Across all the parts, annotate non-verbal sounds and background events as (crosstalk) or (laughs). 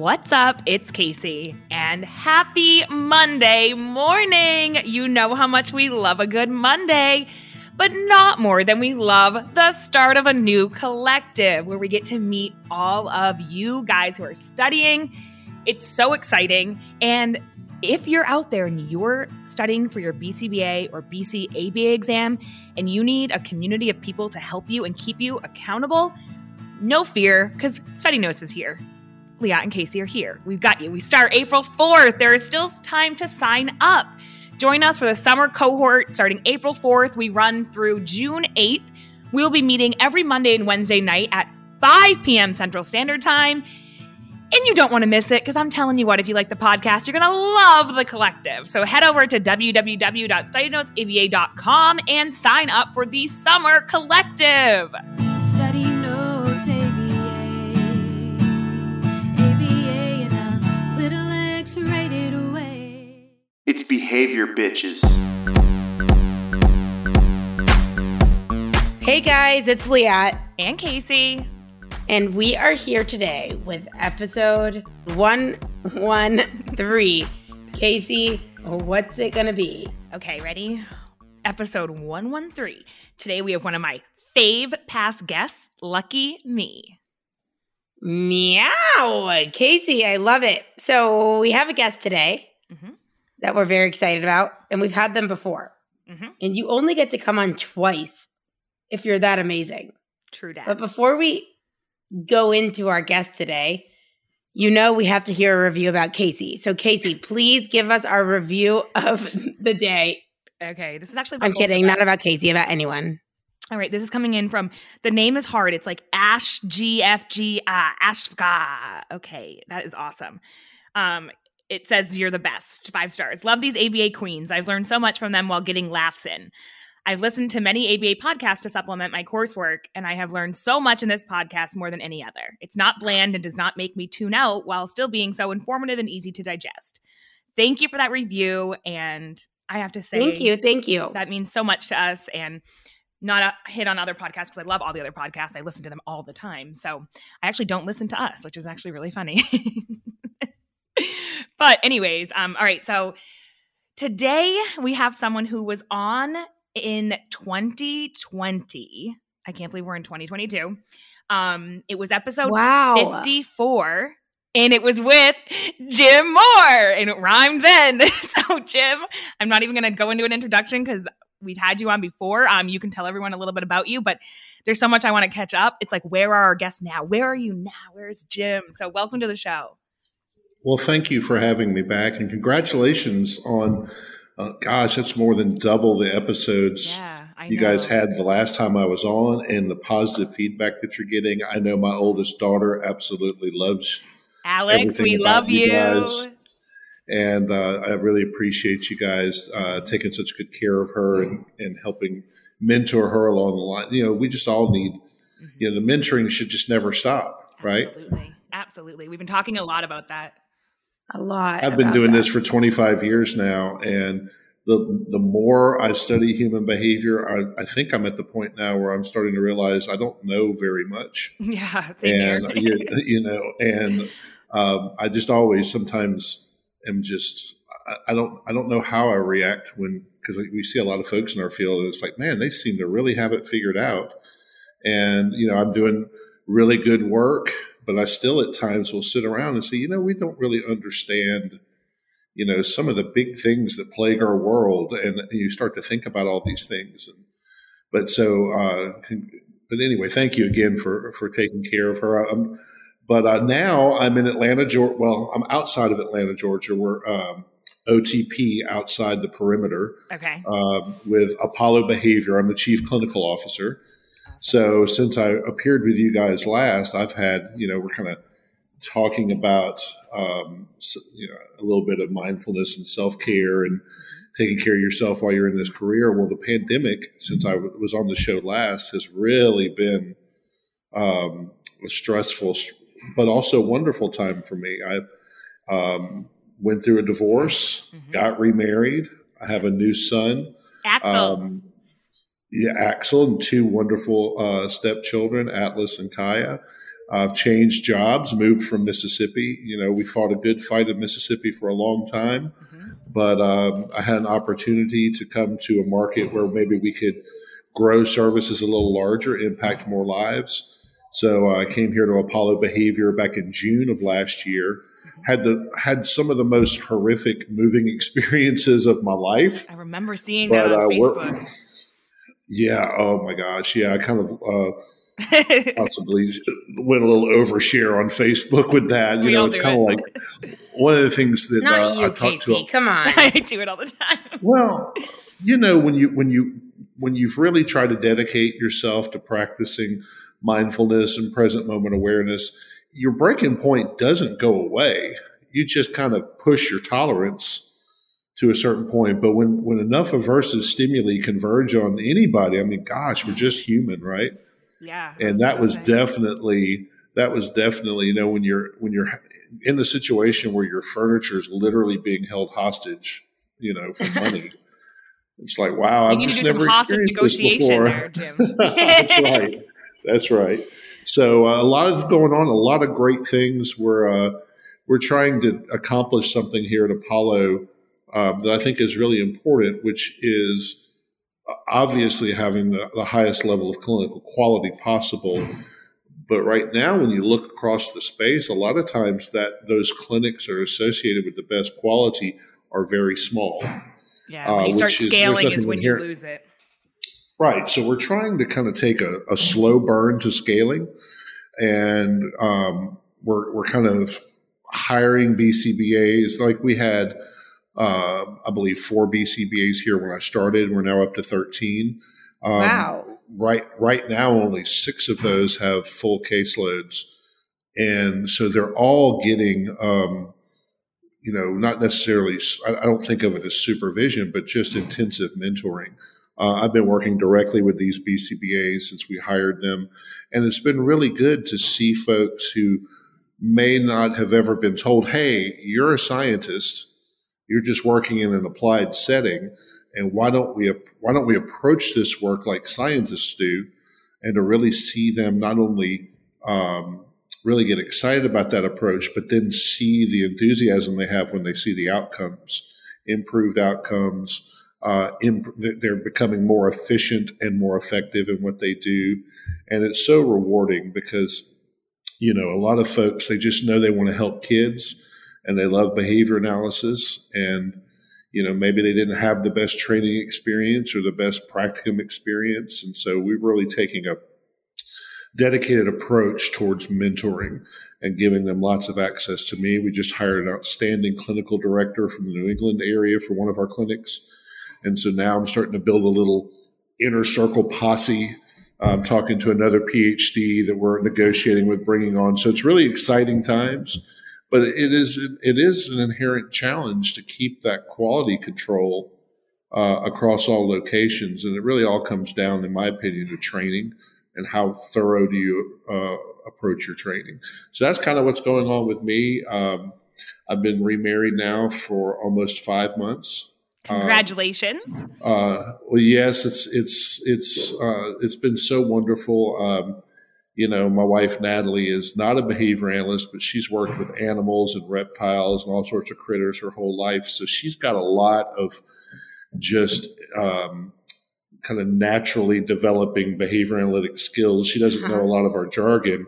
What's up? It's Casey, and happy Monday morning! You know how much we love a good Monday, but not more than we love the start of a new collective where we get to meet all of you guys who are studying. It's so exciting. And if you're out there and you're studying for your BCBA or BCABA exam and you need a community of people to help you and keep you accountable, no fear, because Study Notes is here. Leah and Casey are here. We've got you. We start April 4th. There is still time to sign up. Join us for the summer cohort starting April 4th. We run through June 8th. We'll be meeting every Monday and Wednesday night at 5 p.m. Central Standard Time. And you don't want to miss it because I'm telling you what, if you like the podcast, you're going to love the collective. So head over to www.studynotesaba.com and sign up for the summer collective. It's behavior, bitches. Hey guys, it's Liat, And Casey. and we are here today with episode 113. Casey, what's it gonna be? Okay, ready? Episode 113. Today we have one of my fave past guests, Lucky Me. Meow! Casey, I love it. So, we have a guest today Mhm. That we're very excited about, and we've had them before. Mhm. And you only get to come on twice if you're that amazing. True But before we go into our guest today, you know we have to hear a review about Casey. So, Casey, please give us our review of (laughs) the day. Okay, this is actually. I'm kidding, not about Casey, about anyone. All right, this is coming in from the name is hard. It's like Ash G F G Ashka. Okay, that is awesome. Um, it says you're the best. Five stars. Love these ABA queens. I've learned so much from them while getting laughs in. I've listened to many ABA podcasts to supplement my coursework, and I have learned so much in this podcast more than any other. It's not bland and does not make me tune out while still being so informative and easy to digest. Thank you for that review. And I have to say, Thank you. Thank you. that means so much to us and not a hit on other podcasts because I love all the other podcasts. I listen to them all the time. So I actually don't listen to us, which is actually really funny. (laughs) (laughs) but anyways, um, all right. So today we have someone who was on in 2020. I can't believe we're in 2022. Um, it was episode wow. 54 and it was with Jim Moore and it rhymed then. (laughs) so Jim, I'm not even going to go into an introduction cuz we've had you on before. Um you can tell everyone a little bit about you, but there's so much I want to catch up. It's like where are our guests now? Where are you now? Where's Jim? So welcome to the show. Well, thank you for having me back, and congratulations on. Uh, gosh, that's more than double the episodes Yeah, you guys had the last time I was on, and the positive feedback that you're getting. I know my oldest daughter absolutely loves, Alex, we about love you you. guys. and uh, I really appreciate you guys uh, taking such good care of her and, and helping mentor her along the line. You know, we just all need, you know, the mentoring should just never stop, right? Absolutely. Absolutely. We've been talking a lot about that. A lot. I've been doing that. this for 25 years now, and the the more I study human behavior, I, I think I'm at the point now where I'm starting to realize I don't know very much, (laughs) Yeah, and you, (laughs) you know, and um, I just always sometimes am just I, I don't I don't know how I react when because we see a lot of folks in our field, and it's like, man, they seem to really have it figured out, and you know, I'm doing really good work, but I still at times will sit around and say, you know, we don't really understand, you know, some of the big things that plague our world, and you start to think about all these things. And, but so, uh, but anyway, thank you again for for taking care of her. Um, but uh, now I'm in Atlanta, Georgia. Well, I'm outside of Atlanta, Georgia. We're um, OTP outside the perimeter Okay. um, with Apollo Behavior. I'm the chief clinical officer. So since I appeared with you guys last, I've had you know we're kind of talking about um, you know a little bit of mindfulness and self care and taking care of yourself while you're in this career. Well, the pandemic, since I w- was on the show last, has really been um, a stressful, but also wonderful time for me. I um, went through a divorce, Mhm. got remarried. I have a new son. Axel. Yeah, Axel and two wonderful uh, stepchildren, Atlas and Kaya. I've changed jobs, moved from Mississippi. You know, we fought a good fight in Mississippi for a long time, but um, I had an opportunity to come to a market where maybe we could grow services a little larger, impact more lives. So uh, I came here to Apollo Behavior back in June of last year. Had the had some of the most horrific moving (laughs) experiences of my life. I remember seeing But, that on uh, Facebook. Yeah. Oh my gosh. Yeah. I kind of uh, (laughs) possibly went a little overshare on Facebook with that. You We know, it's do kind of like one of the things that Not uh, you, I talked Casey. to. Come on. (laughs) I do it all the time. Well, you know, when you when you when you've really tried to dedicate yourself to practicing mindfulness and present moment awareness, your breaking point doesn't go away. You just kind of push your tolerance to a certain point. But when when enough aversive stimuli converge on anybody, I mean, gosh, we're just human, right? Yeah. and that was definitely. that was definitely you know when you're when you're in a situation where your furniture is literally being held hostage you know for money (laughs) it's like wow i've just never experienced this before there, (laughs) (laughs) that's right that's right so uh, a lot is going on a lot of great things we're uh, we're trying to accomplish something here at apollo um, that i think is really important which is obviously having the, the highest level of clinical quality possible. But right now, when you look across the space, a lot of times that those clinics are associated with the best quality are very small. Yeah, when Uh, you start which is- scaling is nothing when you lose it. Right. So we're trying to kind of take a, a slow burn to scaling, and um, we're we're kind of hiring BCBAs. Like we had, uh, I believe, four BCBAs here when I started. We're now up to thirteen. Um, wow. Right. Right now, only six of those have full caseloads, and so they're all getting. Um, you know, not necessarily, I I don't think of it as supervision, but just intensive mentoring. Uh, I've been working directly with these BCBAs since we hired them, and it's been really good to see folks who may not have ever been told, "Hey, you're a scientist. You're just working in an applied setting, and why don't we why don't we approach this work like scientists do, and to really see them not only um, really get excited about that approach, but then see the enthusiasm they have when they see the outcomes, improved outcomes." uh, imp- they're becoming more efficient and more effective in what they do. And it's so rewarding because, you know, a lot of folks, they just know they want to help kids and they love behavior analysis. And, you know, maybe they didn't have the best training experience or the best practicum experience. And so we're really taking a dedicated approach towards mentoring and giving them lots of access to me. We just hired an outstanding clinical director from the New England area for one of our clinics. And so now I'm starting to build a little inner circle posse. I'm talking to another PhD that we're negotiating with bringing on. So it's really exciting times, but it is it is an inherent challenge to keep that quality control uh, across all locations, and it really all comes down, in my opinion, to training and how thorough do you uh, approach your training. So that's kind of what's going on with me. Um, I've been remarried now for almost five months. Um, Congratulations. uh, well, yes, it's it's it's uh, it's been so wonderful. Um, you know, my wife Natalie is not a behavior analyst, but she's worked with animals and reptiles and all sorts of critters her whole life. So she's got a lot of just um, kind of naturally developing behavior analytic skills. She doesn't know a lot of our jargon,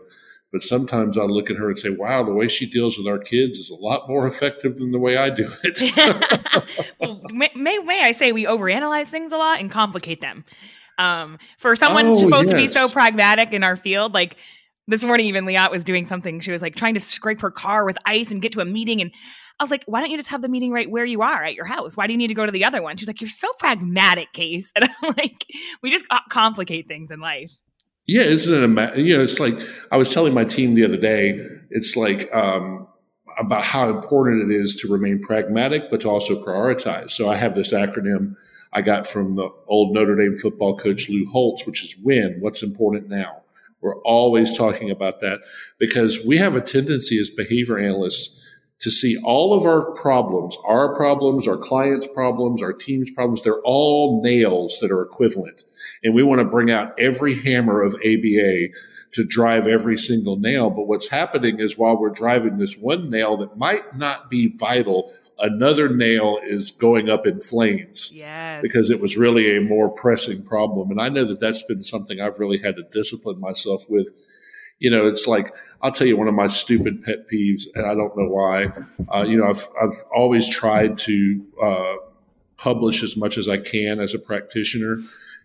but sometimes I look at her and say, "Wow, the way she deals with our kids is a lot more effective than the way I do it." (laughs) well, may, may, may I say we overanalyze things a lot and complicate them. Um, for someone Oh, supposed to be so pragmatic in our field, like this morning, even Liat was doing something. She was like trying to scrape her car with ice and get to a meeting. And I was like, why don't you just have the meeting right where you are at your house? Why do you need to go to the other one? She's like, you're so pragmatic, Case. (laughs) And I'm like, we just complicate things in life. Yeah, isn't it? Ama- you know, it's like I was telling my team the other day. It's like um, about how important it is to remain pragmatic, but to also prioritize. So I have this acronym I got from the old Notre Dame football coach Lou Holtz, which is "Win." What's important now? We're always talking about that because we have a tendency as behavior analysts to see all of our problems, our problems, our clients' problems, our team's problems, they're all nails that are equivalent. And we want to bring out every hammer of ABA to drive every single nail. But what's happening is while we're driving this one nail that might not be vital, another nail is going up in flames Yes. because it was really a more pressing problem. And I know that that's been something I've really had to discipline myself with. You know, it's like I'll tell you one of my stupid pet peeves, and I don't know why. Uh, you know, I've I've always tried to uh, publish as much as I can as a practitioner,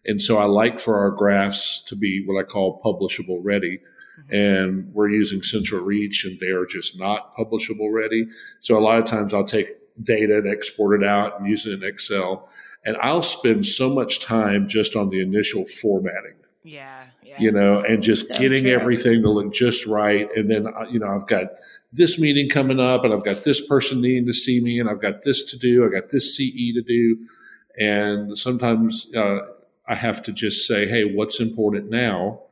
and so I like for our graphs to be what I call publishable ready. And we're using Central Reach, and they are just not publishable ready. So a lot of times I'll take data and export it out and use it in Excel, and I'll spend so much time just on the initial formatting yeah. You know, and just So getting true. everything to look just right. And then, uh, you know, I've got this meeting coming up and I've got this person needing to see me and I've got this to do. I got this CE to do. And sometimes uh, I have to just say, hey, what's important now?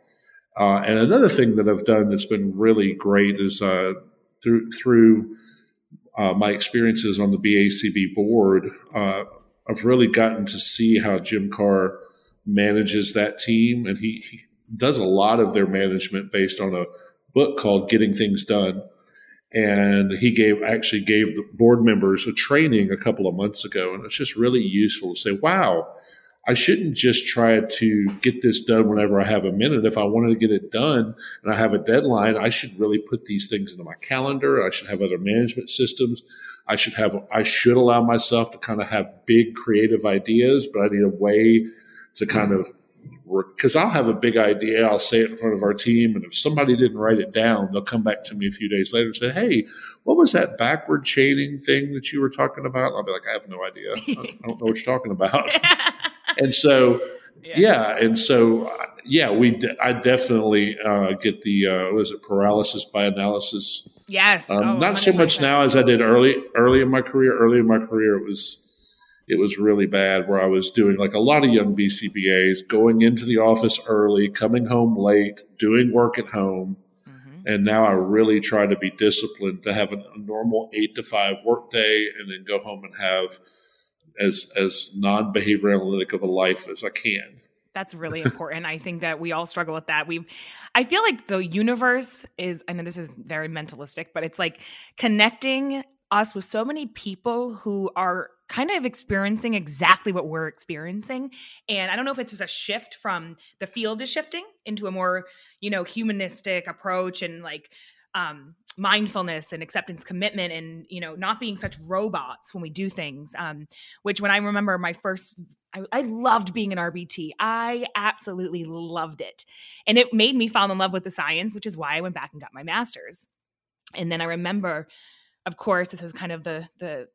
Uh, and another thing that I've done that's been really great is uh, through, through uh, my experiences on the BACB board, uh, I've really gotten to see how Jim Carr manages that team, and he, he does a lot of their management based on a book called Getting Things Done. And he gave actually gave the board members a training a couple of months ago, and it's just really useful to say, "Wow, I shouldn't just try to get this done whenever I have a minute. If I wanted to get it done and I have a deadline, I should really put these things into my calendar. I should have other management systems. I should have, I should allow myself to kind of have big creative ideas, but I need a way to kind of work. Cause I'll have a big idea. I'll say it in front of our team. And if somebody didn't write it down, they'll come back to me a few days later and say, Hey, what was that backward chaining thing that you were talking about? I'll be like, I have no idea. I don't know what you're talking about. (laughs) (laughs) and so, yeah. And so, yeah, we, de- I definitely uh, get the, uh, was it paralysis by analysis? yes. Um, Oh, not so much now as I did early, early in my career. Early in my career, it was, it was really bad where I was doing like a lot of young BCBAs going into the office early, coming home late, doing work at home. Mhm. And now I really try to be disciplined to have a, normal eight to five work day and then go home and have as, as non-behavior analytic of a life as I can. That's really (laughs) important. I think that we all struggle with that. We I feel like the universe is I know this is very mentalistic, but it's like connecting us with so many people who are kind of experiencing exactly what we're experiencing. And I don't know if it's just a shift from the field is shifting into a more, you know, humanistic approach and like um mindfulness and acceptance commitment and you know not being such robots when we do things um which when i remember my first I, I loved being an RBT. I absolutely loved it. And it made me fall in love with the science, which is why I went back and got my master's. And then I remember, of course, this is kind of the the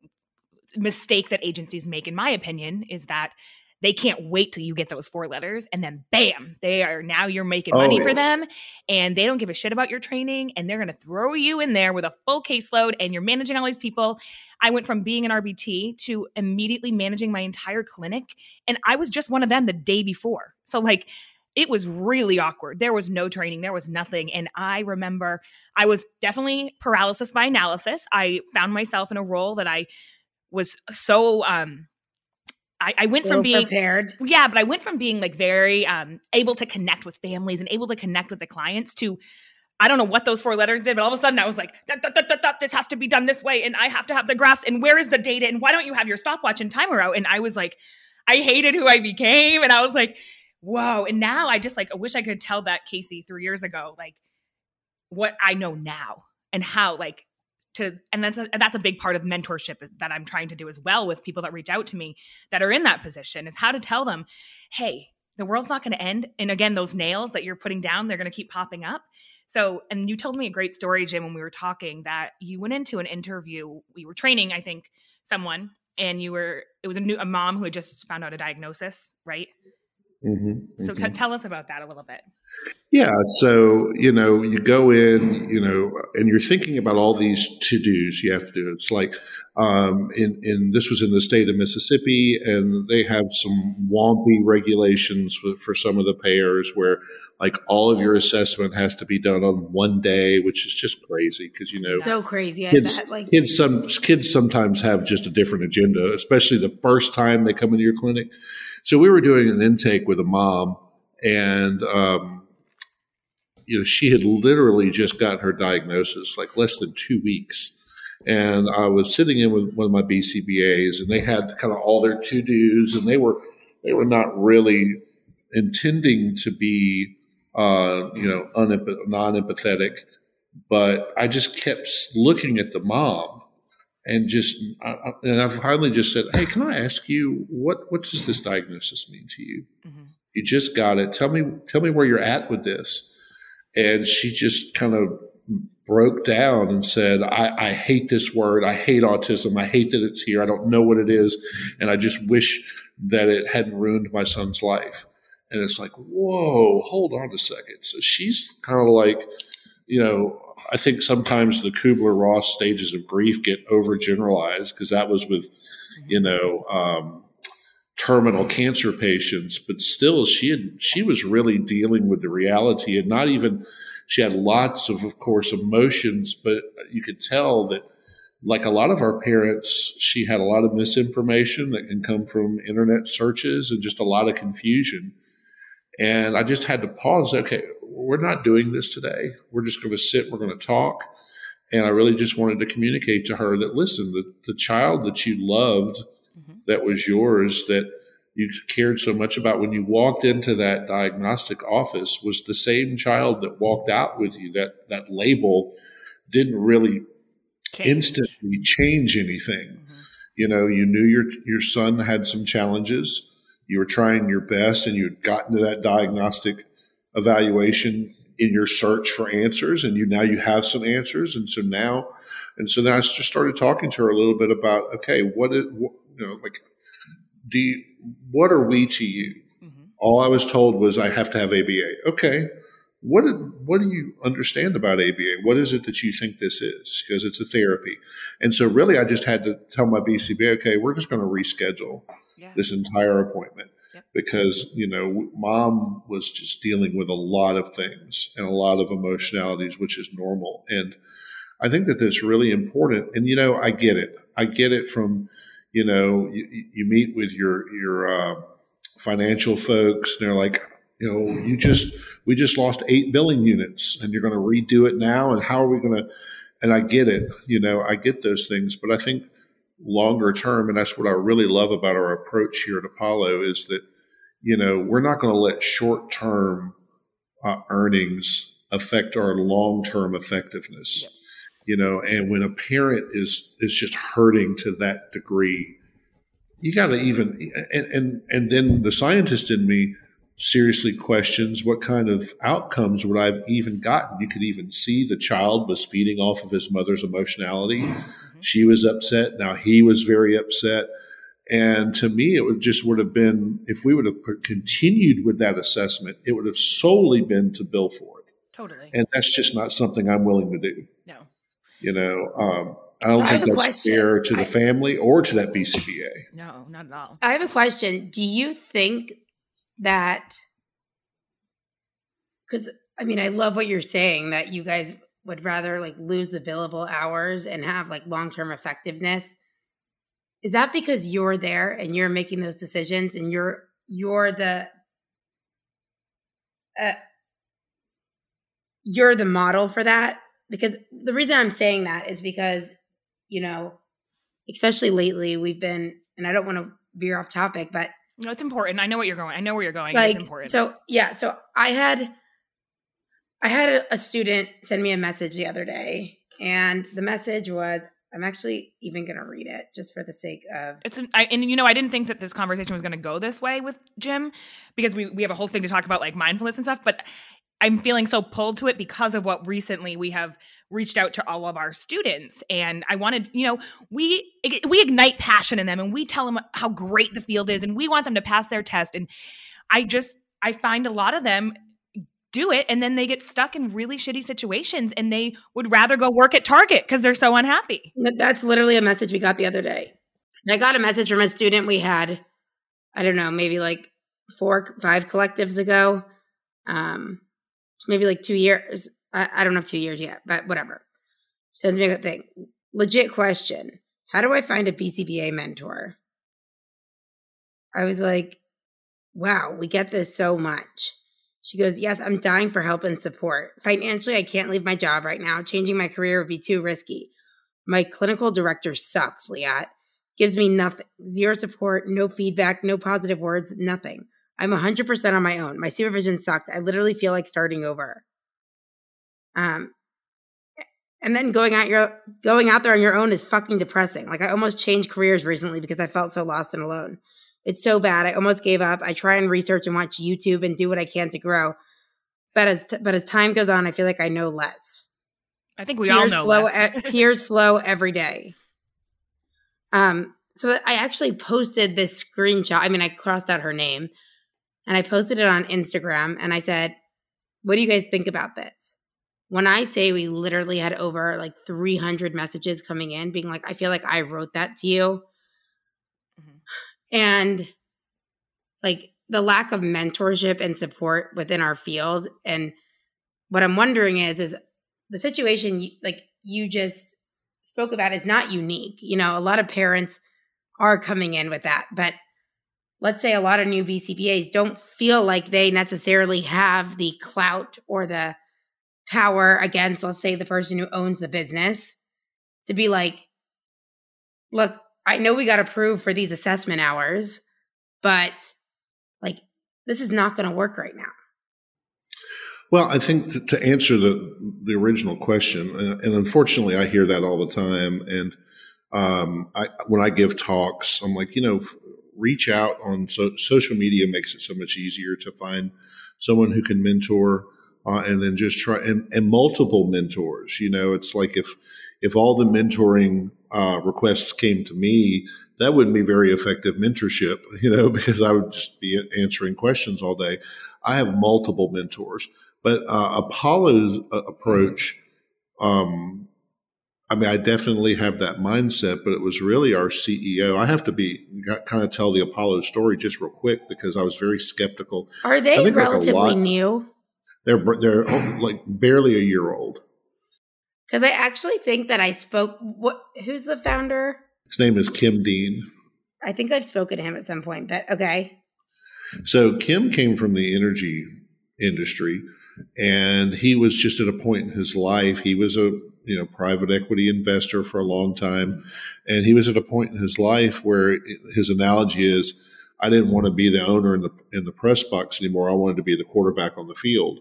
mistake that agencies make, in my opinion, is that they can't wait till you get those four letters and then bam, they are now you're making Oh, money for them and they don't give a shit about your training and they're going to throw you in there with a full caseload and you're managing all these people. I went from being an RBT to immediately managing my entire clinic and I was just one of them the day before. So like it was really awkward. There was no training, there was nothing and I remember I was definitely paralysis by analysis. I found myself in a role that I was so um I, I went from being prepared. yeah, but I went from being like very um, able to connect with families and able to connect with the clients to I don't know what those four letters did, but all of a sudden I was like, "Dut, dut, dut, dut, dut, this has to be done this way, and I have to have the graphs, and where is the data, and why don't you have your stopwatch and timer out? And I was like, I hated who I became, and I was like, whoa. And now I just like I wish I could tell that Casey three years ago, like what I know now and how like to and that's a, that's a big part of mentorship that I'm trying to do as well with people that reach out to me that are in that position is how to tell them, hey, the world's not going to end. And again, those nails that you're putting down, they're going to keep popping up. So, and you told me a great story, Jim, when we were talking that you went into an interview. We were training, I think, someone, and you were it was a new a mom who had just found out a diagnosis, right? Mhm, So, mhm. tell us about that a little bit. Yeah. So, you know, you go in, you know, and you're thinking about all these to dos you have to do. It's like, um, in, in, this was in the state of Mississippi and they have some wompy regulations with, for some of the payers where like all of your assessment has to be done on one day, which is just crazy because, you know, So crazy. I kids, bet. Like kids some kids sometimes have just a different agenda, especially the first time they come into your clinic. So we were doing an intake with a mom, and um, you know, she had literally just gotten her diagnosis like less than two weeks. And I was sitting in with one of my BCBAs, and they had kind of all their to dos, and they were they were not really intending to be, uh, you know, unempath- non empathetic. But I just kept looking at the mom, and just I, and I finally just said, "Hey, can I ask you what what does this diagnosis mean to you? Mhm. You just got it. Tell me tell me where you're at with this." And she just kind of broke down and said, I, I hate this word. I hate autism. I hate that it's here. I don't know what it is. And I just wish that it hadn't ruined my son's life. And it's like, whoa, hold on a second. So she's kind of like, you know, I think sometimes the Kubler Ross stages of grief get overgeneralized because that was with, you know, um, terminal cancer patients, but still she had she was really dealing with the reality and not even she had lots of of course emotions, but you could tell that like a lot of our parents, she had a lot of misinformation that can come from internet searches and just a lot of confusion. And I just had to pause. Okay, we're not doing this today. We're just going to sit. We're going to talk. And I really just wanted to communicate to her that listen, the, the child that you loved, Mhm. that was yours, that you cared so much about when you walked into that diagnostic office was the same child that walked out with you. That that label didn't really Change. instantly change anything. Mhm. You know, you knew your your son had some challenges. You were trying your best, and you had gotten to that diagnostic evaluation in your search for answers, and you now you have some answers, and so now, and so then I just started talking to her a little bit about okay, what is what, you know like do you, what are we to you? Mhm. All I was told was I have to have ABA. Okay. What what do you understand about ABA? What is it that you think this is? Because it's a therapy, and so really, I just had to tell my BCBA, okay, we're just going to reschedule Yeah. this entire appointment. Because you know, mom was just dealing with a lot of things and a lot of emotionalities, which is normal, and I think that that's really important. And you know, I get it. I get it from you know, you, you meet with your your uh, financial folks, and they're like, you know, you just we just lost eight billing units, and you're going to redo it now, and how are we going to? And I get it, you know, I get those things, but I think longer term, and that's what I really love about our approach here at Apollo is that, you know, we're not going to let short term uh, earnings affect our long term effectiveness. Yep. You know, and when a parent is is just hurting to that degree, you got to even and and and then the scientist in me seriously questions what kind of outcomes would I've even gotten. You could even see the child was feeding off of his mother's emotionality. She was upset. Now he was very upset. And to me, it would just would have been if we would have continued with that assessment, it would have solely been to bill for it, Totally. and that's just not something I'm willing to do. no. You know, um, I don't I think have a that's question. fair to the I- family or to that BCBA. No, not at all. I have a question. Do you think that because I mean I love what you're saying that you guys would rather like lose the billable hours and have like long term effectiveness. Is that because you're there and you're making those decisions and you're you're the uh, you're the model for that? Because the reason I'm saying that is because you know, especially lately we've been and I don't want to veer off topic, but No, it's important. I know what you're going. I know where you're going. like it's important. so yeah so i had i had a, a student send me a message the other day and the message was i'm actually even going to read it just for the sake of it's an, I, and you know I didn't think that this conversation was going to go this way with Jim because we we have a whole thing to talk about like mindfulness and stuff, but I'm feeling so pulled to it because of what recently we have reached out to all of our students. And I wanted, you know, we we ignite passion in them and we tell them how great the field is and we want them to pass their test. And I just I find a lot of them do it and then they get stuck in really shitty situations and they would rather go work at Target because they're so unhappy. that's literally a message we got the other day. I got a message from a student we had i don't know maybe like four five collectives ago um maybe like two years i, I don't know two years yet but whatever. Sends me a good thing. Legit question. How do i find a bcba mentor? I was like wow we get this so much She goes, Yes, I'm dying for help and support. Financially, I can't leave my job right now. Changing my career would be too risky. My clinical director sucks, Liat. Gives me nothing. Zero support, no feedback, no positive words, nothing. I'm 100% on my own. My supervision sucks. I literally feel like starting over. Um, and then going out your going out there on your own is fucking depressing. Like I almost changed careers recently because I felt so lost and alone. It's so bad. I almost gave up. I try and research and watch YouTube and do what I can to grow. But as t- but as time goes on, I feel like I know less. I think we tears all know. flow. less. e- (laughs) tears flow every day. Um. So I actually posted this screenshot. I mean, I crossed out her name, and I posted it on Instagram. And I said, "What do you guys think about this?" When I say we literally had over like 300 messages coming in, being like, "I feel like I wrote that to you,". And like the lack of mentorship and support within our field. And what i'm wondering is is the situation like you just spoke about is not unique. You know a lot of parents are coming in with that. But let's say a lot of new bcbas don't feel like they necessarily have the clout or the power against let's say the person who owns the business to be like look i know we got approved for these assessment hours but like this is not going to work right now Well, I think to, answer the the original question, uh, and unfortunately, I hear that all the time. And um, I, when I give talks, I'm like, you know, reach out on so, social media makes it so much easier to find someone who can mentor, uh, and then just try and, and multiple mentors. You know, it's like if if all the mentoring uh, requests came to me, that wouldn't be very effective mentorship. (laughs) You know, because I would just be answering questions all day. I have multiple mentors. But uh, Apollo's uh, approach, um, I mean, I definitely have that mindset, but it was really our CEO. I have to be kind of tell the Apollo story just real quick because I was very skeptical. are they like relatively lot- new They're they're oh, like barely a year old. Because i actually think that i spoke what who's the founder His name is Kim Dean. i think i've spoken to him at some point but okay So Kim came from the energy industry, and he was just at a point in his life. He was a you know private equity investor for a long time, and he was at a point in his life where his analogy is, I didn't want to be the owner in the in the press box anymore. I wanted to be the quarterback on the field,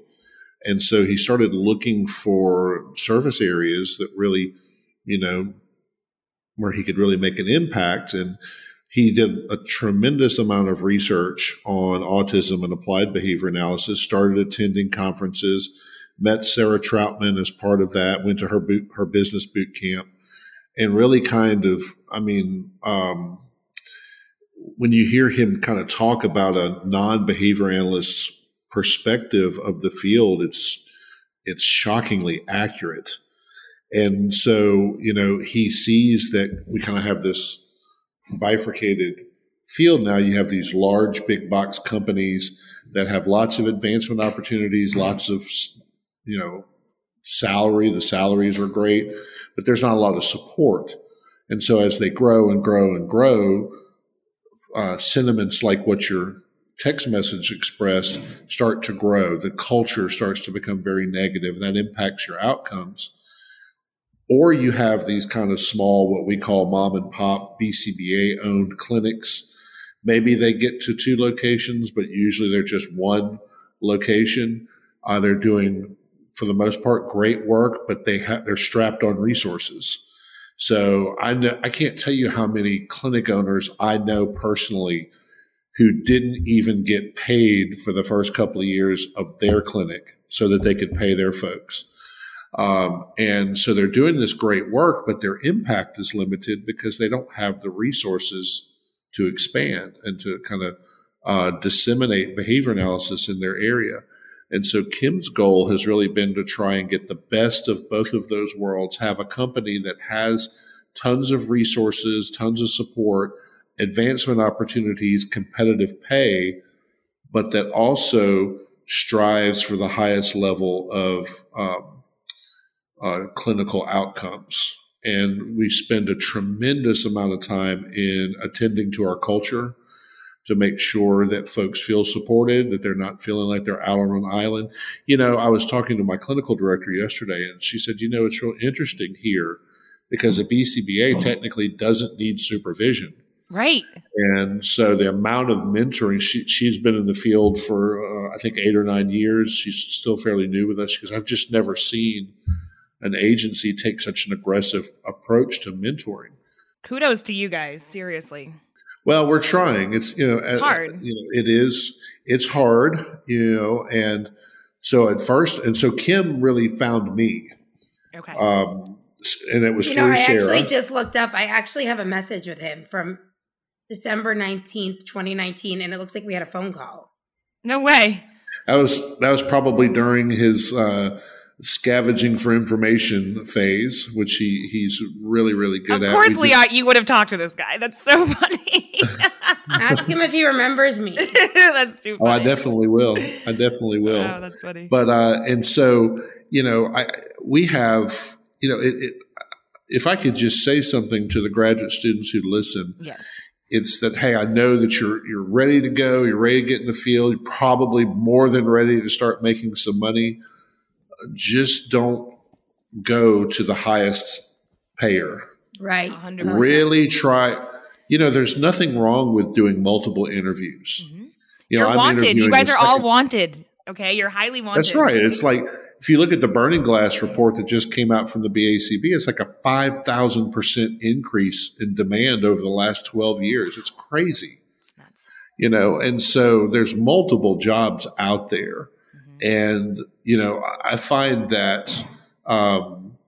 and so he started looking for service areas that really, you know, where he could really make an impact. And he did a tremendous amount of research on autism and applied behavior analysis, started attending conferences, met Sarah Troutman as part of that, went to her boot, her business boot camp, and really kind of, I mean, um, when you hear him kind of talk about a non-behavior analyst's perspective of the field, it's it's shockingly accurate. And so, you know, he sees that we kind of have this bifurcated field now. You have these large big box companies that have lots of advancement opportunities, lots of, you know, salary. The salaries are great, but there's not a lot of support. And so as they grow and grow and grow, uh, sentiments like what your text message expressed start to grow. The culture starts to become very negative, and that impacts your outcomes or you have these kind of small, what we call mom and pop BCBA owned clinics. Maybe they get to two locations, but usually they're just one location. Uh, they're doing, for the most part, great work, but they have they're strapped on resources. So I know I can't tell you how many clinic owners I know personally who didn't even get paid for the first couple of years of their clinic so that they could pay their folks. Um, and so they're doing this great work, but their impact is limited because they don't have the resources to expand and to kind of uh, disseminate behavior analysis in their area. And so Kim's goal has really been to try and get the best of both of those worlds, have a company that has tons of resources, tons of support, advancement opportunities, competitive pay, but that also strives for the highest level of um, uh, clinical outcomes. And we spend a tremendous amount of time in attending to our culture, to make sure that folks feel supported, that they're not feeling like they're out on an island. You know, I was talking to my clinical director yesterday and she said, you know, it's real interesting here because a BCBA technically doesn't need supervision. Right. And so the amount of mentoring, she, she's been in the field for, uh, I think, eight or nine years. She's still fairly new with us because I've just never seen an agency take such an aggressive approach to mentoring. Kudos to you guys, seriously. Well, we're trying. It's you know, It's uh, hard. you know, it is. It's hard, you know, and so at first, and so Kim really found me, Okay. um, and it was You know, through I Sarah. actually just looked up. I actually have a message with him from December 19th, 2019, and it looks like we had a phone call. no way. that was that was probably during his uh, scavenging for information phase, which he he's really really good Of at. Of course, We just- Leah, you would have talked to this guy. That's so (laughs) funny. Ask him if he remembers me. (laughs) that's too Oh. I definitely will. I definitely will. Oh, that's funny. but uh and so you know i we have you know it, it if i could just say something to the graduate students who listen yes. It's that hey i know that you're you're ready to go you're ready to get in the field you're probably more than ready to start making some money just don't go to the highest payer Right. 100%. really try you know there's nothing wrong with doing multiple interviews Mhm. you know You're I'm wanted. You guys are all wanted. Okay, you're highly wanted. That's right. It's like if you look at the Burning Glass report that just came out from the BACB, it's like a 5,000% increase in demand over the last 12 years. It's crazy, It's you know, and so there's multiple jobs out there. Mhm. And, you know, I I find that, um,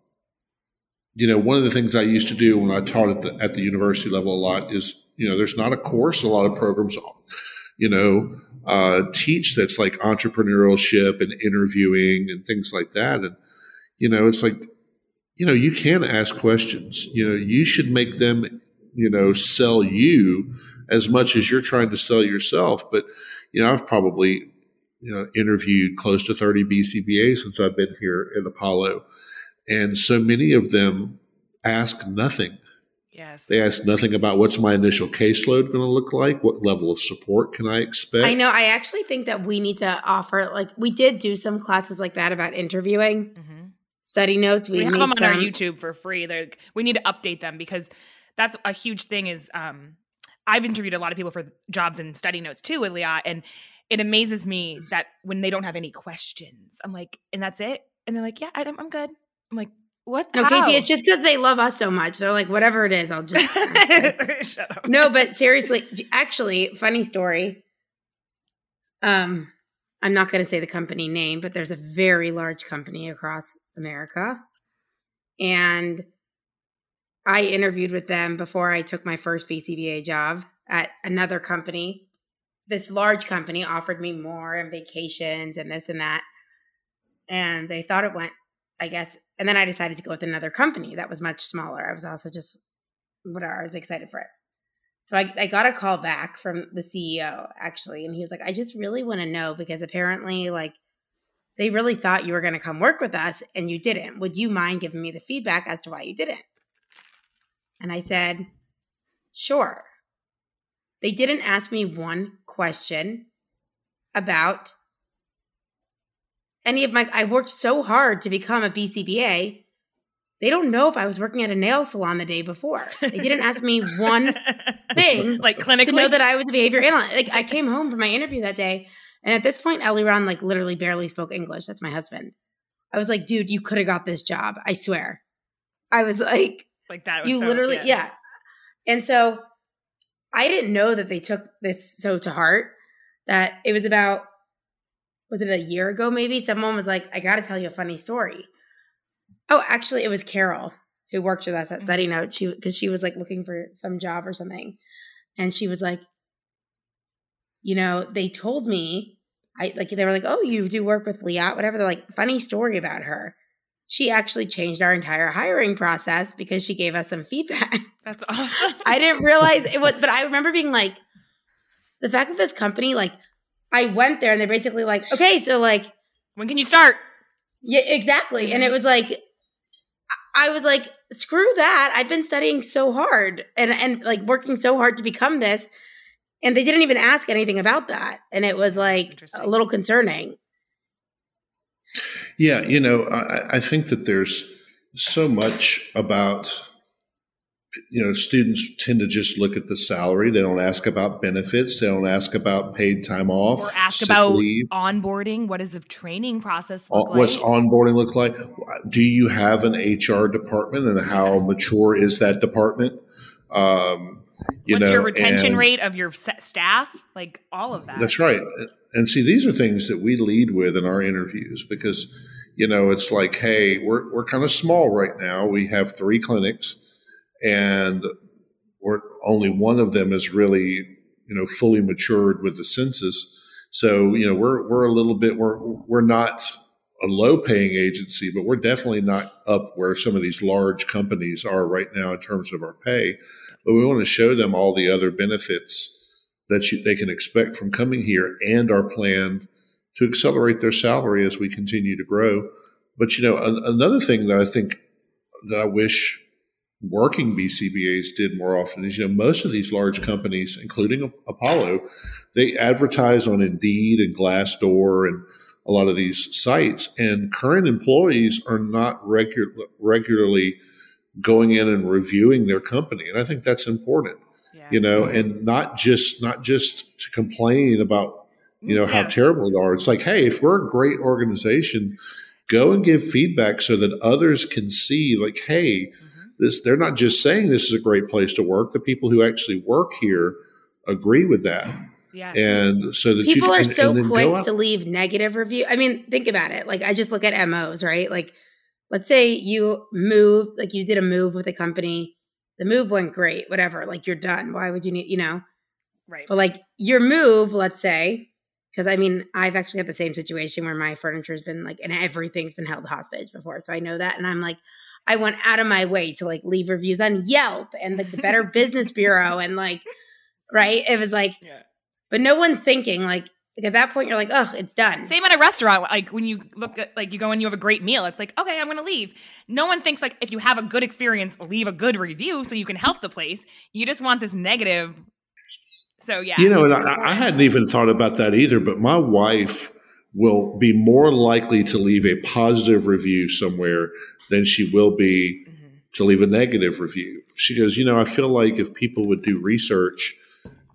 you know, one of the things I used to do when I taught at the, at the university level a lot is, you know, there's not a course, a lot of programs, you know, uh, teach that's like entrepreneurship and interviewing and things like that. And, you know, it's like, you know, you can ask questions. You know, you should make them, you know, sell you as much as you're trying to sell yourself. But, you know, I've probably, you know, interviewed close to 30 BCBA since I've been here in Apollo. And so many of them ask nothing. Yes. They ask nothing about what's my initial caseload going to look like? What level of support can I expect? I know. I actually think that we need to offer, like, we did do some classes like that about interviewing, Mhm. study notes. We, We, have them on our YouTube for free. They're, we need to update them because that's a huge thing. Is um, I've interviewed a lot of people for jobs and study notes too with Leah, and it amazes me that when they don't have any questions, I'm like, and that's it, and they're like, yeah, I, I'm good. I'm like, what? No, How? Casey, it's just because they love us so much. They're like, whatever it is, I'll just. (laughs) Shut up. no, but seriously, actually, funny story. Um, I'm not going to say the company name, but there's a very large company across America, and I interviewed with them before I took my first BCBA job at another company. This large company offered me more and vacations and this and that, and they thought it went, I guess. And then I decided to go with another company that was much smaller. I was also just whatever. I was excited for it. So I, I got a call back from the CEO actually, and he was like, I just really want to know because apparently, like, they really thought you were going to come work with us and you didn't. Would you mind giving me the feedback as to why you didn't? And I said, Sure. They didn't ask me one question about any of my. I worked so hard to become a BCBA. They don't know if I was working at a nail salon the day before. They didn't ask me (laughs) one thing (laughs) like clinically. to know that I was a behavior analyst. Like I came home from my interview that day, and at this point, Eliran like literally barely spoke English. That's my husband. I was like, dude, you could have got this job. I swear. I was like, like that. Was you so- literally, yeah. And so I didn't know that they took this so to heart. That it was about, was it a year ago? Maybe someone was like, I got to tell you a funny story. Oh, actually, it was Carol who worked with us at mm. Study Note. She because she was like looking for some job or something, and she was like, you know, they told me, I like they were like, oh, you do work with Leah, whatever. They're like, funny story about her. She actually changed our entire hiring process because she gave us some feedback. (laughs) That's awesome. I didn't realize it was, but I remember being like, the fact that this company, like, I went there and they're basically like, okay, so like, when can you start? yeah, exactly. And it mm-hmm. was like, I was like, screw that. I've been studying so hard and, and like working so hard to become this. And they didn't even ask anything about that. And it was like a little concerning. Yeah, you know, I, I think that there's so much about you know students tend to just look at the salary they don't ask about benefits they don't ask about paid time off or ask about leave, onboarding. What does the training process uh, look like? what's onboarding look like do you have an hr department and how mature is that department um you What's know your retention and- rate of your staff? Like all of that. That's right. And see, these are things that we lead with in our interviews because, you know, it's like, hey, we're, we're kind of small right now. We have three clinics and we're only one of them is really, you know, fully matured with the census. So, you know, we're, we're a little bit, we're, we're not a low paying agency, but we're definitely not up where some of these large companies are right now in terms of our pay. But we want to show them all the other benefits that you, they can expect from coming here and our plan to accelerate their salary as we continue to grow. But you know, an, another thing that I think that I wish working BCBAs did more often is you know most of these large companies, including Apollo, they advertise on Indeed and Glassdoor and a lot of these sites, and current employees are not regular, regularly going in and reviewing their company, and I think that's important Yeah. you know, and not just not just to complain about you know how Yes. terrible they are. It's like, hey, if we're a great organization, go and give feedback so that others can see, like, hey, Mhm. This they're not just saying this is a great place to work. The people who actually work here agree with that, Yeah. and so that People you are and- so and then quick to leave negative review. I mean, think about it. Like I just look at MOs, right? Like let's say you move, like you did a move with a company. The move went great, whatever. Like you're done. Why would you need, you know? right. But like your move, let's say, because I mean, I've actually had the same situation where my furniture's been like, and everything's been held hostage before. So I know that. And I'm like, I went out of my way to like leave reviews on Yelp and like the Better (laughs) Business Bureau and like, right? It was like, Yeah. but no one's thinking like, like at that point, you're like, oh, it's done. Same at a restaurant. Like when you look at, like you go and you have a great meal, it's like, okay, I'm going to leave. No one thinks like if you have a good experience, leave a good review so you can help the place. You just want this negative. So yeah, You know, and I, I hadn't even thought about that either, but my wife will be more likely to leave a positive review somewhere than she will be Mhm. to leave a negative review. She goes, You know, I feel like if people would do research,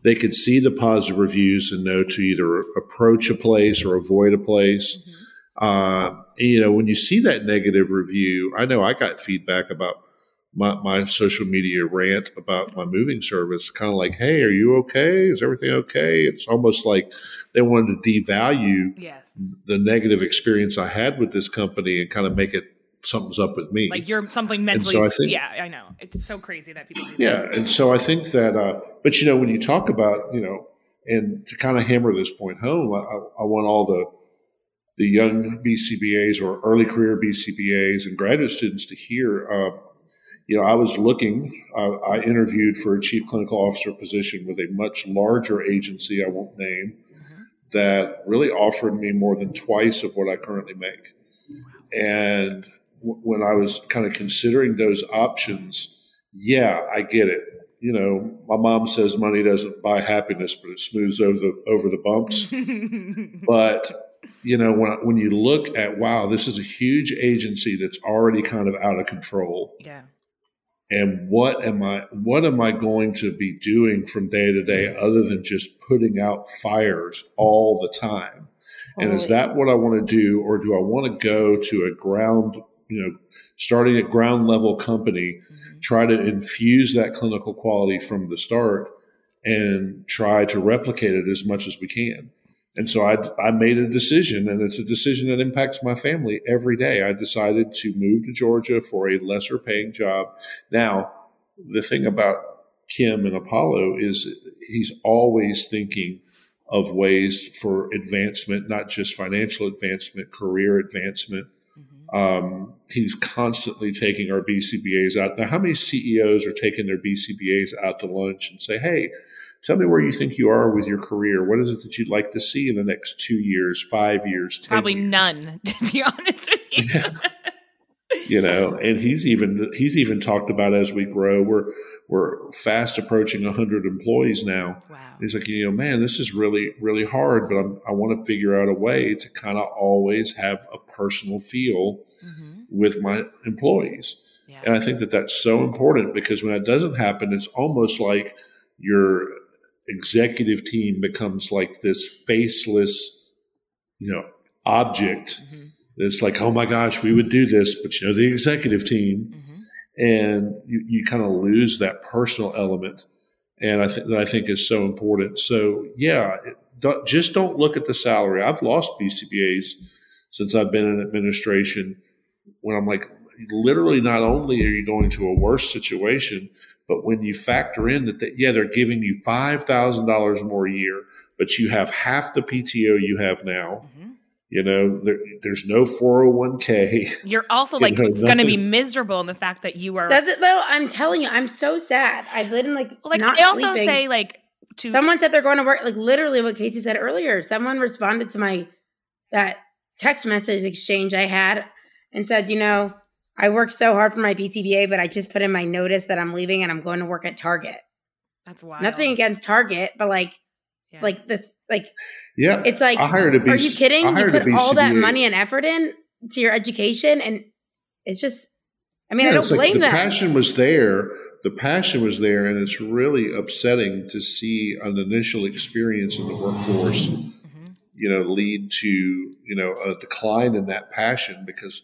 they could see the positive reviews and know to either approach a place or avoid a place. Mhm. Uh, you know, when you see that negative review, I know I got feedback about my, my social media rant about my moving service, kind of like, hey, are you okay? Is everything okay? It's almost like they wanted to devalue Yes. The negative experience I had with this company and kind of make it something's up with me. Like you're something mentally. so I think- yeah, I know. It's so crazy that people do that. Yeah, and so I think that, uh, but you know, when you talk about, you know, and to kind of hammer this point home, I, I want all the the young BCBAs or early career BCBAs and graduate students to hear. Uh, you know, I was looking. Uh, I interviewed for a chief clinical officer position with a much larger agency. I won't name. That really offered me more than twice of what I currently make. And w- when I was kind of considering those options, yeah, I get it. You know, my mom says money doesn't buy happiness, but it smooths over the over the bumps. (laughs) but you know, when when you look at wow, this is a huge agency that's already kind of out of control yeah. And what am i what am i going to be doing from day to day other than just putting out fires all the time? And is that what i want to do or do i want to go to a ground you know starting a ground level company Mhm. try to infuse that clinical quality from the start and try to replicate it as much as we can and so I, I made a decision, and it's a decision that impacts my family every day. I decided to move to Georgia for a lesser paying job. Now, the thing about Kim and Apollo is he's always thinking of ways for advancement, not just financial advancement, career advancement. Mhm. Um, he's constantly taking our BCBAs out. Now, how many CEOs are taking their BCBAs out to lunch and say, hey, tell me where you think you are with your career? What is it that you'd like to see in the next two years, five years, 10 Probably years? none, (laughs) to be honest with you. (laughs) you know, and he's even he's even talked about as we grow, we're we're fast approaching hundred employees now. Wow. He's like, you know, man, this is really really hard, but I'm, I want to figure out a way to kind of always have a personal feel hmm with my employees. Yeah. And I think that that's so important because when that doesn't happen, it's almost like your executive team becomes like this faceless, you know, object. Mhm. It's like, oh my gosh, we would do this, but you know, the executive team, Mhm. and you, you kind of lose that personal element. And I think that I think is so important. So yeah, it, don't, just don't look at the salary. I've lost BCBA's since I've been in administration. When I'm like, literally, not only are you going to a worse situation, but when you factor in that, that yeah, they're giving you five thousand dollars more a year, but you have half the PTO you have now. Mhm. You know, there, there's no 401k. (laughs) You're also You like going to be miserable in the fact that you are. Does it though? I'm telling you, I'm so sad. I've been like like not I also sleeping. say like to Someone said they're going to work. Like literally, what Casey said earlier. Someone responded to my that text message exchange I had and said, you know, I worked so hard for my BCBA, but I just put in my notice that I'm leaving and I'm going to work at Target. that's why Nothing against Target, but like, Yeah. like this, like Yeah, it's like, I hired a BC, are you kidding? I You hired a put all that money and effort in to your education, and it's just. I mean, Yeah, I don't it's like blame the them. passion was there. The passion was there, and it's really upsetting to see an initial experience in the workforce, Mhm. you know, lead to you know a decline in that passion because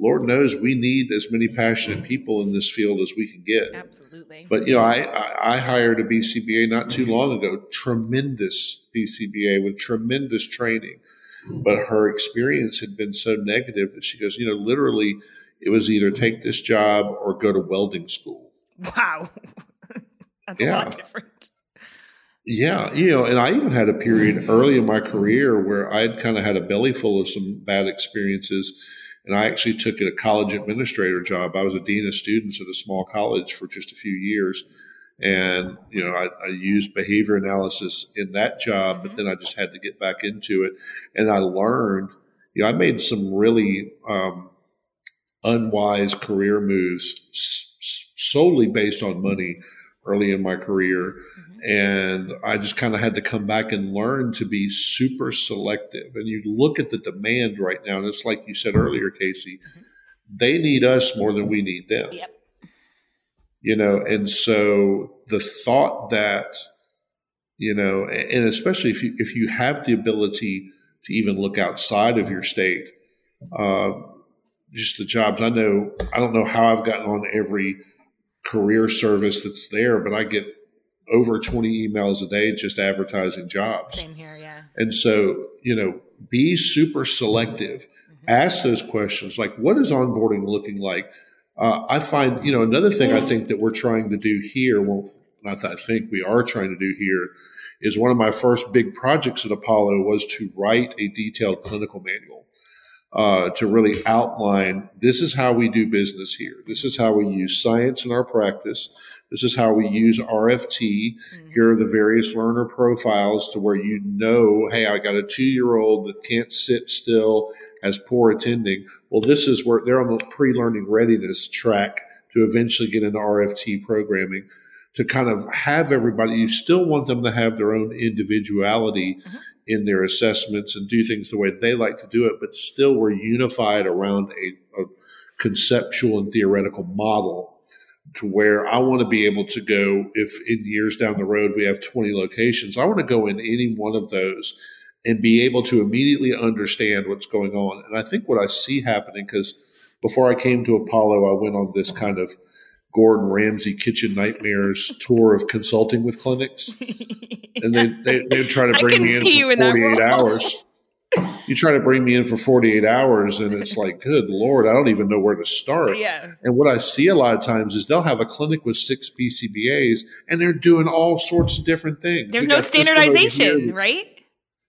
Lord knows we need as many passionate people in this field as we can get. absolutely. But you know, I, I, I hired a BCBA not too long ago, tremendous BCBA with tremendous training. But her experience had been so negative that she goes, you know, literally, it was either take this job or go to welding school. wow, (laughs) that's a Yeah. lot different. Yeah, you know, and I even had a period early in my career where I'd kind of had a belly full of some bad experiences. And I actually took a college administrator job. I was a dean of students at a small college for just a few years. And, you know, I, I used behavior analysis in that job, but then I just had to get back into it. And I learned, you know, I made some really um, unwise career moves solely based on money early in my career and I just kind of had to come back and learn to be super selective. And you look at the demand right now, and it's like you said earlier, Casey, they need us more than we need them. Yep. You know, and so the thought that, you know, and especially if you if you have the ability to even look outside of your state, uh, just the jobs. I know I don't know how I've gotten on every career service that's there, but I get over 20 emails a day just advertising jobs. Same here, yeah. And so, you know, be super selective. Ask those questions like, what is onboarding looking like? Uh, I find, you know, another thing I think that we're trying to do here, well, not that I think we are trying to do here, is one of my first big projects at Apollo was to write a detailed clinical manual uh, to really outline this is how we do business here. This is how we use science in our practice. This is how we use RFT. Mm-hmm. Here are the various learner profiles to where you know, hey, I got a two year old that can't sit still, has poor attending. Well, this is where they're on the pre learning readiness track to eventually get into RFT programming to kind of have everybody, you still want them to have their own individuality mm-hmm. in their assessments and do things the way they like to do it, but still we're unified around a, a conceptual and theoretical model to where I want to be able to go if in years down the road we have 20 locations, I want to go in any one of those and be able to immediately understand what's going on. And I think what I see happening, because before I came to Apollo, I went on this kind of Gordon Ramsay kitchen nightmares (laughs) tour of consulting with clinics. (laughs) And they, they, they would try to bring me in for in that 48 role. hours. You try to bring me in for 48 hours, and it's like, (laughs) good Lord, I don't even know where to start. yeah. And what I see a lot of times is they'll have a clinic with six BCBAs and they're doing all sorts of different things. There's We no got this one over here standardization, right?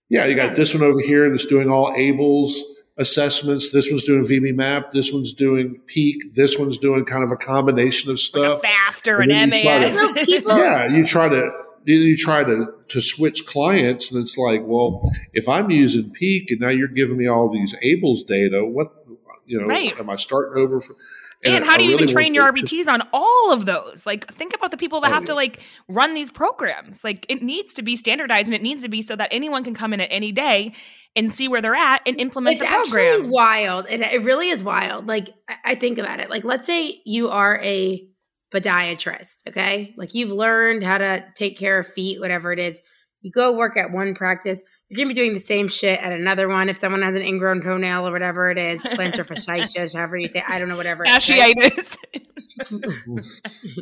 Yeah, you got this one over here that's doing all ABLLS assessments. This one's doing VB-MAPP. This one's doing peak. This one's doing kind of a combination of Like a stuff. faster And and then you try to- people, yeah, you try to you you try to to switch clients, and it's like, well, if I'm using peak and now you're giving me all these ABLLS data, what you know, Right. am I starting over? For, And, I- how I do you really even train your RBTs on all of those? Like, think about the people that Oh, have to like run these programs. Like, it needs to be standardized and it needs to be so that anyone can come in at any day and see where they're at and implement it's the actually wild. It, it really is wild. Like I- I think about it. Like let's say you are a podiatrist, okay? Like you've learned how to take care of feet, whatever it is. You go work at one practice. You're gonna be doing the same shit at another one. If someone has an ingrown toenail or whatever it is, plantar (laughs) fasciitis, however you say, I don't know, whatever. it is, right? Fasciitis. (laughs)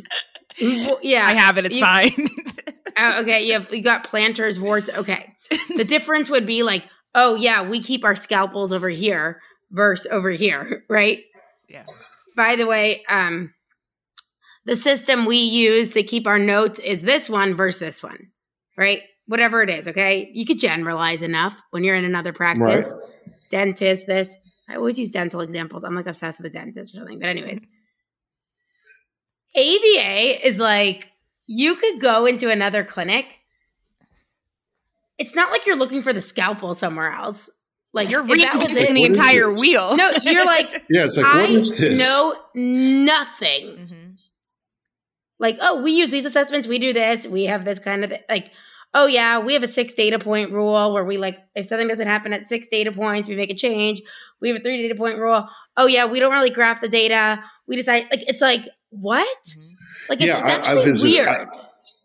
Well, yeah, I have it. It's You- fine. (laughs) Oh, okay, you have you got planters, warts. Okay, the difference would be like, oh yeah, we keep our scalpels over here versus over here, right? Yeah. By the way, um, the system we use to keep our notes is this one versus this one, right? Whatever it is, okay. You could generalize enough when you're in another practice. Dentist, this. I always use dental examples. I'm like obsessed with a dentist or something. But anyways, ABA is like you could go into another clinic. It's not like you're looking for the scalpel somewhere else. Like You're if that reinventing the entire wheel. No, you're like (laughs) Yeah, it's like I what is this? know nothing. Mhm. Like, oh, we use these assessments. We do this. We have this kind of like, oh yeah, we have a six data point rule where we like if something doesn't happen at six data points, we make a change. We have a three data point rule. Oh yeah, we don't really graph the data. We decide like it's like what? Mhm. Like it's, Yeah, it's I- I visited- weird. I-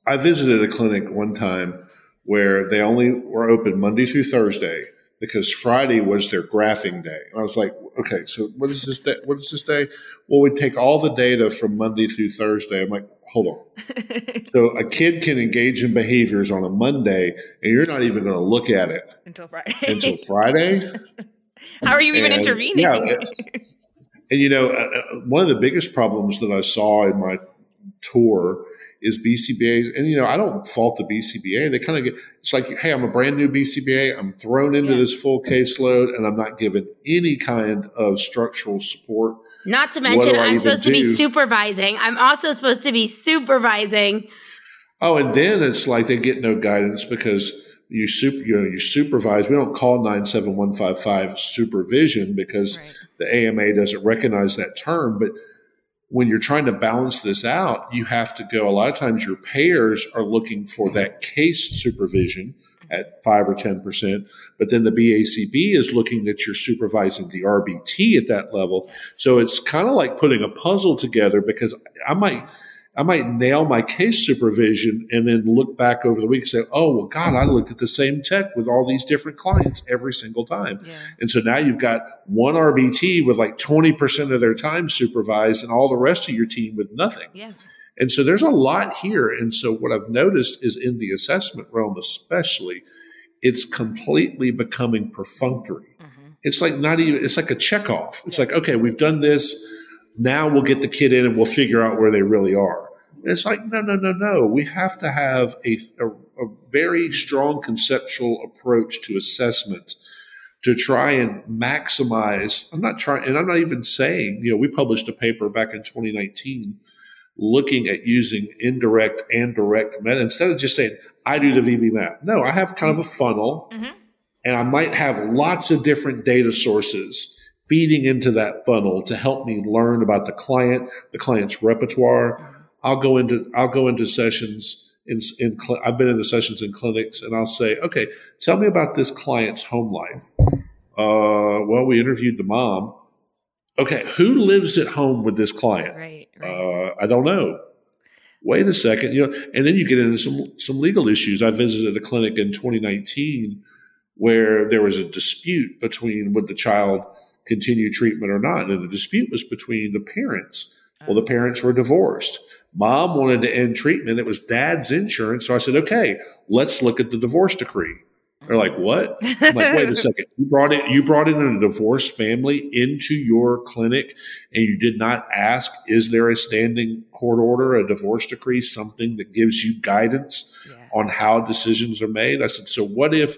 I visited a clinic one time where they only were open Monday through Thursday because Friday was their graphing day. And I was like, okay, so what is this day? What is this day? Well, we take all the data from Monday through Thursday. I'm like, hold on. (laughs) So a kid can engage in behaviors on a Monday and you're not even going to look at it Until Friday. until Friday. (laughs) How are you even And, intervening? yeah, And you know, uh, uh, one of the biggest problems that I saw in my tour is BCBA. And you know, I don't fault the BCBA. They kind of get it's like, hey, I'm a brand new BCBA. I'm thrown into Yeah. this full caseload, and I'm not given any kind of structural support. Not to mention, I'm supposed to be supervising. I'm also supposed to be supervising. Oh, and then it's like they get no guidance because you super, you know, you supervise. We don't call nine seven one five five supervision because Right. the AMA doesn't recognize that term. But when you're trying to balance this out, you have to go. A lot of times, your payers are looking for that case supervision at five or ten percent, but then the BACB is looking that you're supervising the RBT at that level. So it's kind of like putting a puzzle together because I might. I might nail my case supervision and then look back over the week and say, oh, well, God, I looked at the same tech with all these different clients every single time. Yeah. And so now you've got one RBT with like 20% of their time supervised and all the rest of your team with nothing. Yes. And so there's a lot here. And so what I've noticed is in the assessment realm, especially, it's completely becoming perfunctory. Mhm. It's like not even, it's like a check off. It's like, okay, we've done this. Now we'll get the kid in and we'll figure out where they really are. And it's like, no, no, no, no. We have to have a, a, a very strong conceptual approach to assessment to try and maximize. I'm not trying, and I'm not even saying, you know, we published a paper back in 2019 looking at using indirect and direct meta instead of just saying, I do the VB-MAPP. No, I have kind of a funnel Mhm. and I might have lots of different data sources feeding into that funnel to help me learn about the client, the client's repertoire. I'll go into I'll go into sessions in in cl- I've been in the sessions in clinics and I'll say, okay, tell me about this client's home life. Uh, well, we interviewed the mom. Okay, who lives at home with this client? Right. Right. Uh, I don't know. Wait a second, you know, and then you get into some some legal issues. I visited a clinic in 2019 where there was a dispute between would the child continue treatment or not, and the dispute was between the parents. Well, the parents were divorced. Mom wanted to end treatment. It was dad's insurance, so I said, "Okay, let's look at the divorce decree." They're like, "What?" I'm like, wait a (laughs) second. You brought it. You brought in a divorced family into your clinic, and you did not ask, "Is there a standing court order, a divorce decree, something that gives you guidance yeah. on how decisions are made?" I said, "So what if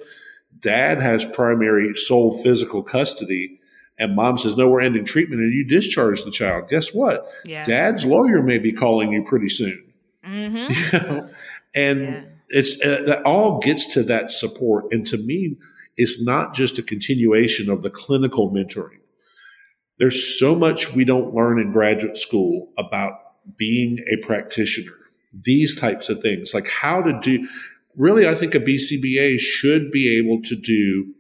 dad has primary sole physical custody, and mom says, no, we're ending treatment, and you discharge the child? Guess what? Yeah. Dad's lawyer may be calling you pretty soon." Mm-hmm. (laughs) and Yeah. It's uh, that all gets to that support and to me it's not just a continuation of the clinical mentoring there's so much we don't learn in graduate school about being a practitioner, these types of things, like how to do. Really, I think a BCBA should be able to do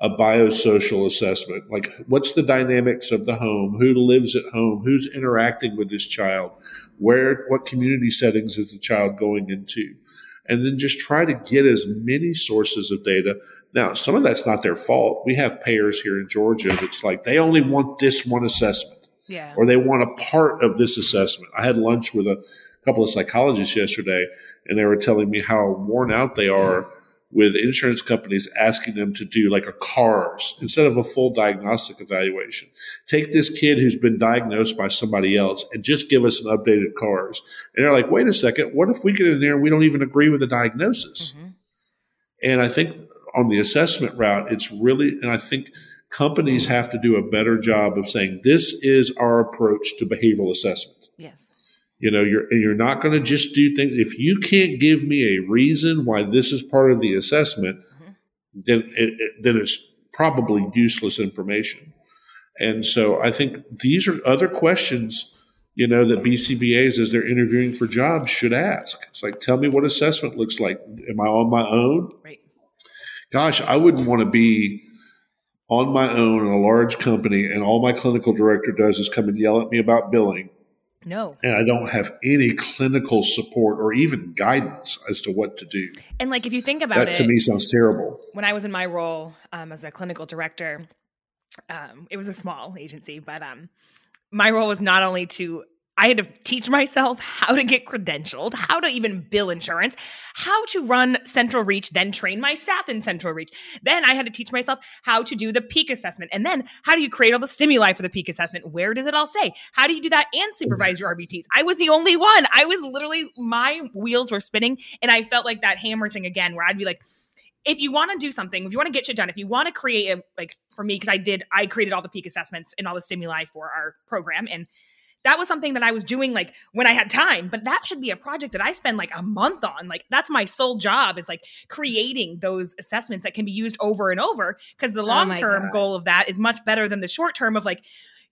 a biosocial assessment. Like, what's the dynamics of the home? Who lives at home? Who's interacting with this child? Where, what community settings is the child going into? And then just try to get as many sources of data. Now, some of that's not their fault. We have payers here in Georgia that's like, they only want this one assessment Yeah. or they want a part of this assessment. I had lunch with a couple of psychologists yesterday, and they were telling me how worn out they are with insurance companies asking them to do like a CARS instead of a full diagnostic evaluation. Take this kid who's been diagnosed by somebody else and just give us an updated CARS. And they're like, wait a second, what if we get in there and we don't even agree with the diagnosis? Mhm. And I think on the assessment route, it's really, and I think companies have to do a better job of saying, this is our approach to behavioral assessment. Yes. You know, you're, and you're not going to just do things. If you can't give me a reason why this is part of the assessment, Mhm. then it, it, then it's probably useless information. And so I think these are other questions, you know, that BCBAs as they're interviewing for jobs should ask. It's like, tell me what assessment looks like. Am I on my own? Right. gosh, I wouldn't want to be on my own in a large company and all my clinical director does is come and yell at me about billing No. and I don't have any clinical support or even guidance as to what to do. And like if you think about it, That it, to me sounds terrible. when I was in my role um, as a clinical director, um, it was a small agency, but um, my role was not only to I had to teach myself how to get credentialed, how to even bill insurance, how to run Central Reach, then train my staff in Central Reach. Then I had to teach myself how to do the peak assessment. And then how do you create all the stimuli for the peak assessment? Where does it all say? How do you do that and supervise your RBTs? I was the only one. I was literally, my wheels were spinning. And I felt like that hammer thing again, where I'd be like, if you want to do something, if you want to get shit done, if you want to create a like for me, because I did, I created all the peak assessments and all the stimuli for our program. And that was something that I was doing like when I had time, but that should be a project that I spend like a month on. Like that's my sole job is like creating those assessments that can be used over and over because the Oh long my term God. goal of that is much better than the short term of like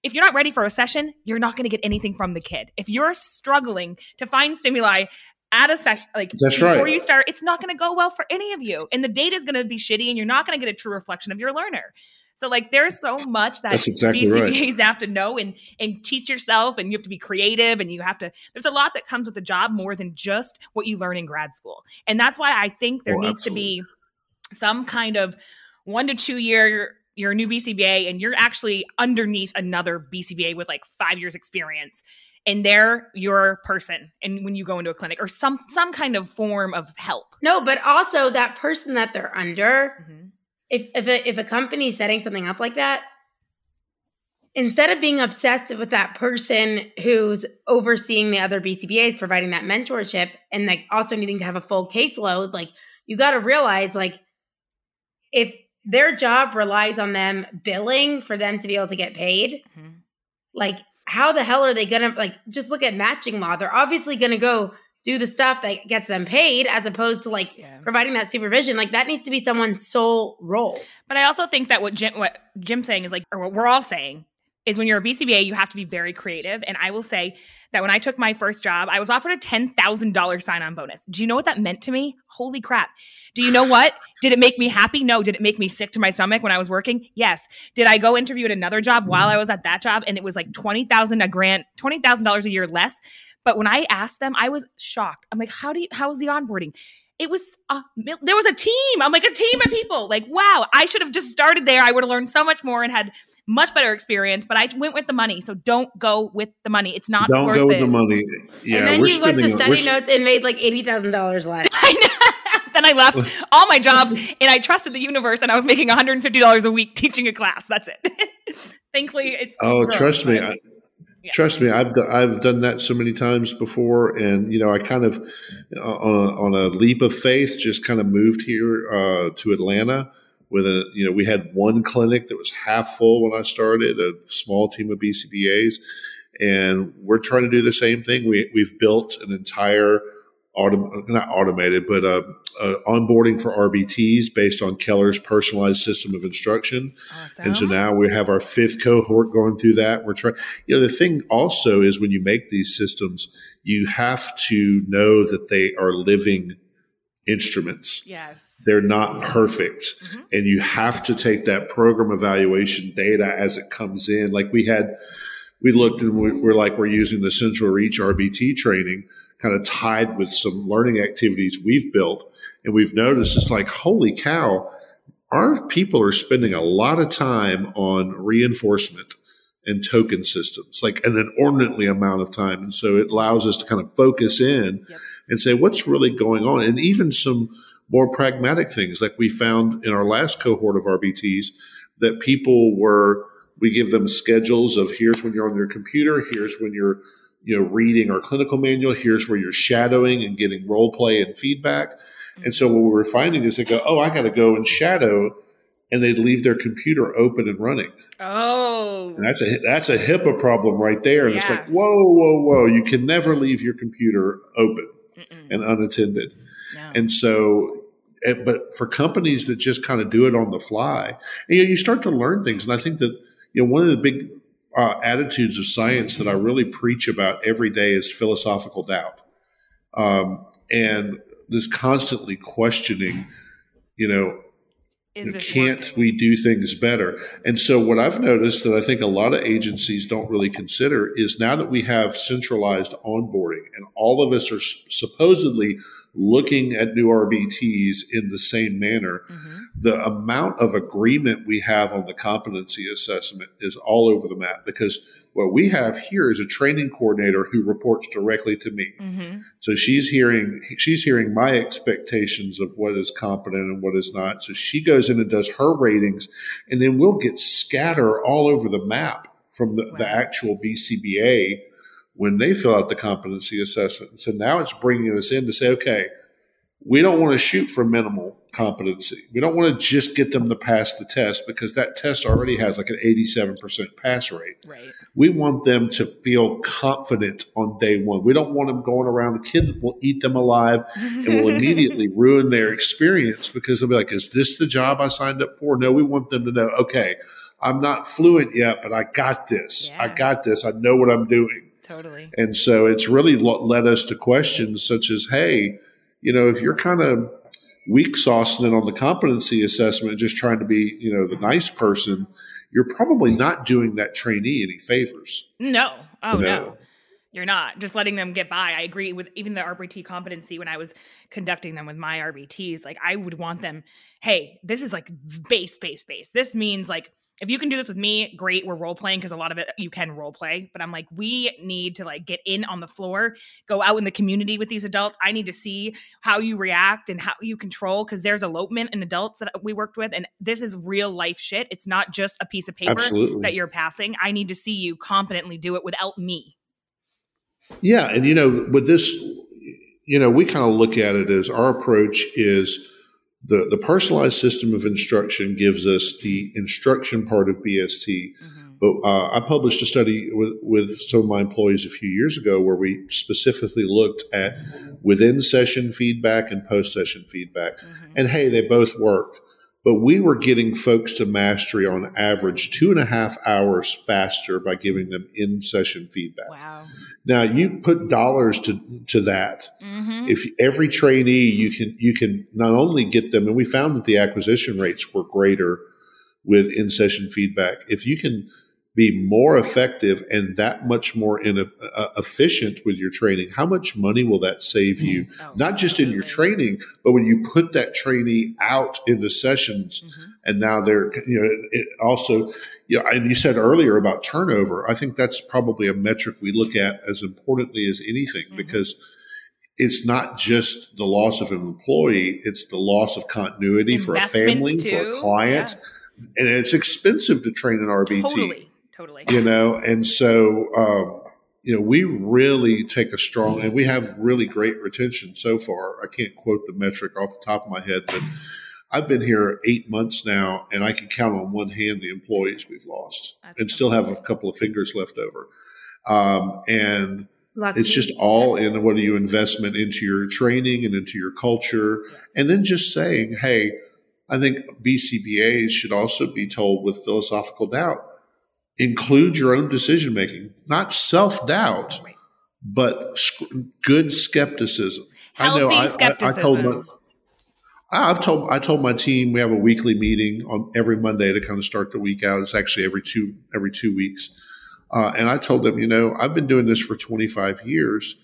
if you're not ready for a session, you're not going to get anything from the kid. If you're struggling to find stimuli at a sec, like That's before right. you start, it's not going to go well for any of you, and the data is going to be shitty, and you're not going to get a true reflection of your learner. So like, there's so much that That's exactly right. BCBAs have to know and and teach yourself, and you have to be creative, and you have to. There's a lot that comes with the job more than just what you learn in grad school, and that's why I think there Oh, needs to be some kind of one to two year you're a new BCBA and you're actually underneath another BCBA with like five years experience and they're your person and when you go into a clinic or some some kind of form of help. No, but also that person that they're under, Mm-hmm. If if a, if a company is setting something up like that, instead of being obsessed with that person who's overseeing the other BCBAs, providing that mentorship, and like also needing to have a full caseload, like you got to realize, like if their job relies on them billing for them to be able to get paid, Mhm. like how the hell are they gonna like just look at matching law? They're obviously gonna go do the stuff that gets them paid as opposed to like Yeah. providing that supervision. Like that needs to be someone's sole role. But I also think that what Jim what Jim's saying is like or what we're all saying is when you're a BCBA, you have to be very creative. And I will say that when I took my first job, I was offered a $10,000 sign on bonus. Do you know what that meant to me? Holy crap. Do you know what? Did it make me happy? No. Did it make me sick to my stomach when I was working? Yes. Did I go interview at another job while I was at that job and it was like 20000 a grant, $20,000 a year less? But when I asked them, I was shocked. I'm like, how do you, how was the onboarding? It was, uh, there was a team. I'm like, a team of people. Like, wow, I should have just started there. I would have learned so much more and had much better experience, but I went with the money. So don't go with the money. It's not Don't worth go with the money. Yeah, and then we're you went to spending. study we're s- notes and made like eighty thousand dollars less. (laughs) I know. then I left (laughs) all my jobs and I trusted the universe and I was making $150 a week teaching a class. That's it. (laughs) Thankfully, it's. Oh, grown, trust me. but- I, Yeah. Trust me, I've I've done that so many times before, and you know, I kind of uh, on a, on a leap of faith just kind of moved here uh, to Atlanta. With a, you know, we had one clinic that was half full when I started, a small team of BCBAs, and we're trying to do the same thing. We we've built an entire autom- not automated, but uh, uh, onboarding for RBTs based on Keller's personalized system of instruction. Awesome. And so now we have our fifth cohort going through that. We're trying, you know, the thing also is when you make these systems, you have to know that they are living instruments. yes. They're not perfect. Mhm. And you have to take that program evaluation data as it comes in. Like we had, we looked and we- we're like, we're using the Central Reach RBT training kind of tied with some learning activities we've built. And we've noticed it's like, holy cow, our people are spending a lot of time on reinforcement and token systems, like an inordinately amount of time. And so it allows us to kind of focus in Yep. and say, what's really going on? And even some more pragmatic things, like we found in our last cohort of RBTs, that people were, we give them schedules of here's when you're on your computer, here's when you're you know reading our clinical manual here's where you're shadowing and getting role play and feedback and so what we were finding is they go oh i got to go and shadow and they'd leave their computer open and running Oh. and that's a that's a HIPAA problem right there. And it's like, whoa, whoa, whoa! You can never leave your computer open Mm-mm. and unattended. No. And so, eh, but for companies that just kind of do it on the fly, you, know, you start to learn things. And I think that you know one of the big uh, attitudes of science that I really preach about every day is philosophical doubt, um, and this constantly questioning. You know, Is this can't working? we do things better? And so, what I've noticed that I think a lot of agencies don't really consider is now that we have centralized onboarding and all of us are supposedly looking at new RBTs in the same manner, Mhm. the amount of agreement we have on the competency assessment is all over the map because what we have here is a training coordinator who reports directly to me. Mhm. So she's hearing she's hearing my expectations of what is competent and what is not. So she goes in and does her ratings, and then we'll get scatter all over the map from the, the actual BCBA when they fill out the competency assessment. So now it's bringing us in to say, okay, we don't want to shoot for minimal competency. We don't want to just get them to pass the test because that test already has like an 87% pass rate. Right. We want them to feel confident on day one. We don't want them going around. The kids will eat them alive and will (laughs) immediately ruin their experience because they'll be like, is this the job I signed up for? No, we want them to know, okay, I'm not fluent yet, but I got this. I got this. I know what I'm doing. Totally. And so it's really led us to questions such as, hey, you know, if you're kind of weak saucing it on the competency assessment, just trying to be, you know, the nice person, you're probably not doing that trainee any favors. No. Oh no. No. You're not just letting them get by. I agree with even the RBT competency when I was conducting them with my RBTs. Like I would want them, hey, this is like base, base, base. This means like if you can do this with me, great. We're role playing because a lot of it you can role play. But I'm like, we need to like get in on the floor, go out in the community with these adults. I need to see how you react and how you control because there's elopement in adults that we worked with, and this is real life shit. It's not just a piece of paper Absolutely. that you're passing. I need to see you competently do it without me. Yeah, and you know, with this, you know, we kind of look at it as our approach is the the personalized system of instruction gives us the instruction part of BST. But uh, I published a study with, with some of my employees a few years ago where we specifically looked at within session feedback and post session feedback. Mm-hmm. And hey, they both worked. But we were getting folks to mastery on average two and a half hours faster by giving them in session feedback. Wow. Now you put dollars to to that. Mm-hmm. If every trainee you can you can not only get them, and we found that the acquisition rates were greater with in session feedback. If you can be more effective and that much more in, uh, efficient with your training, how much money will that save you? Oh, Not just in your training, but when you put that trainee out in the sessions Mhm. and now they're you know it also you know, and you said earlier about turnover i think that's probably a metric we look at as importantly as anything Mhm. because it's not just the loss of an employee it's the loss of continuity for a family for a too. client and it's expensive to train an rbt Totally. Totally. you know and so um, you know we really take a strong and we have really great retention so far i can't quote the metric off the top of my head but i've been here eight months now and i can count on one hand the employees we've lost That's and still have a couple of fingers left over um, and Lucky. It's just all in what are you investment into your training and into your culture. And then just saying, hey, I think BCBAs should also be told with philosophical doubt. Include your own decision making, not self doubt, Right. but sc- good skepticism. Healthy skepticism. I told my, I've told I told my team we have a weekly meeting on every Monday to kind of start the week out. It's actually every two every two weeks, uh, and I told them, you know, I've been doing this for 25 years,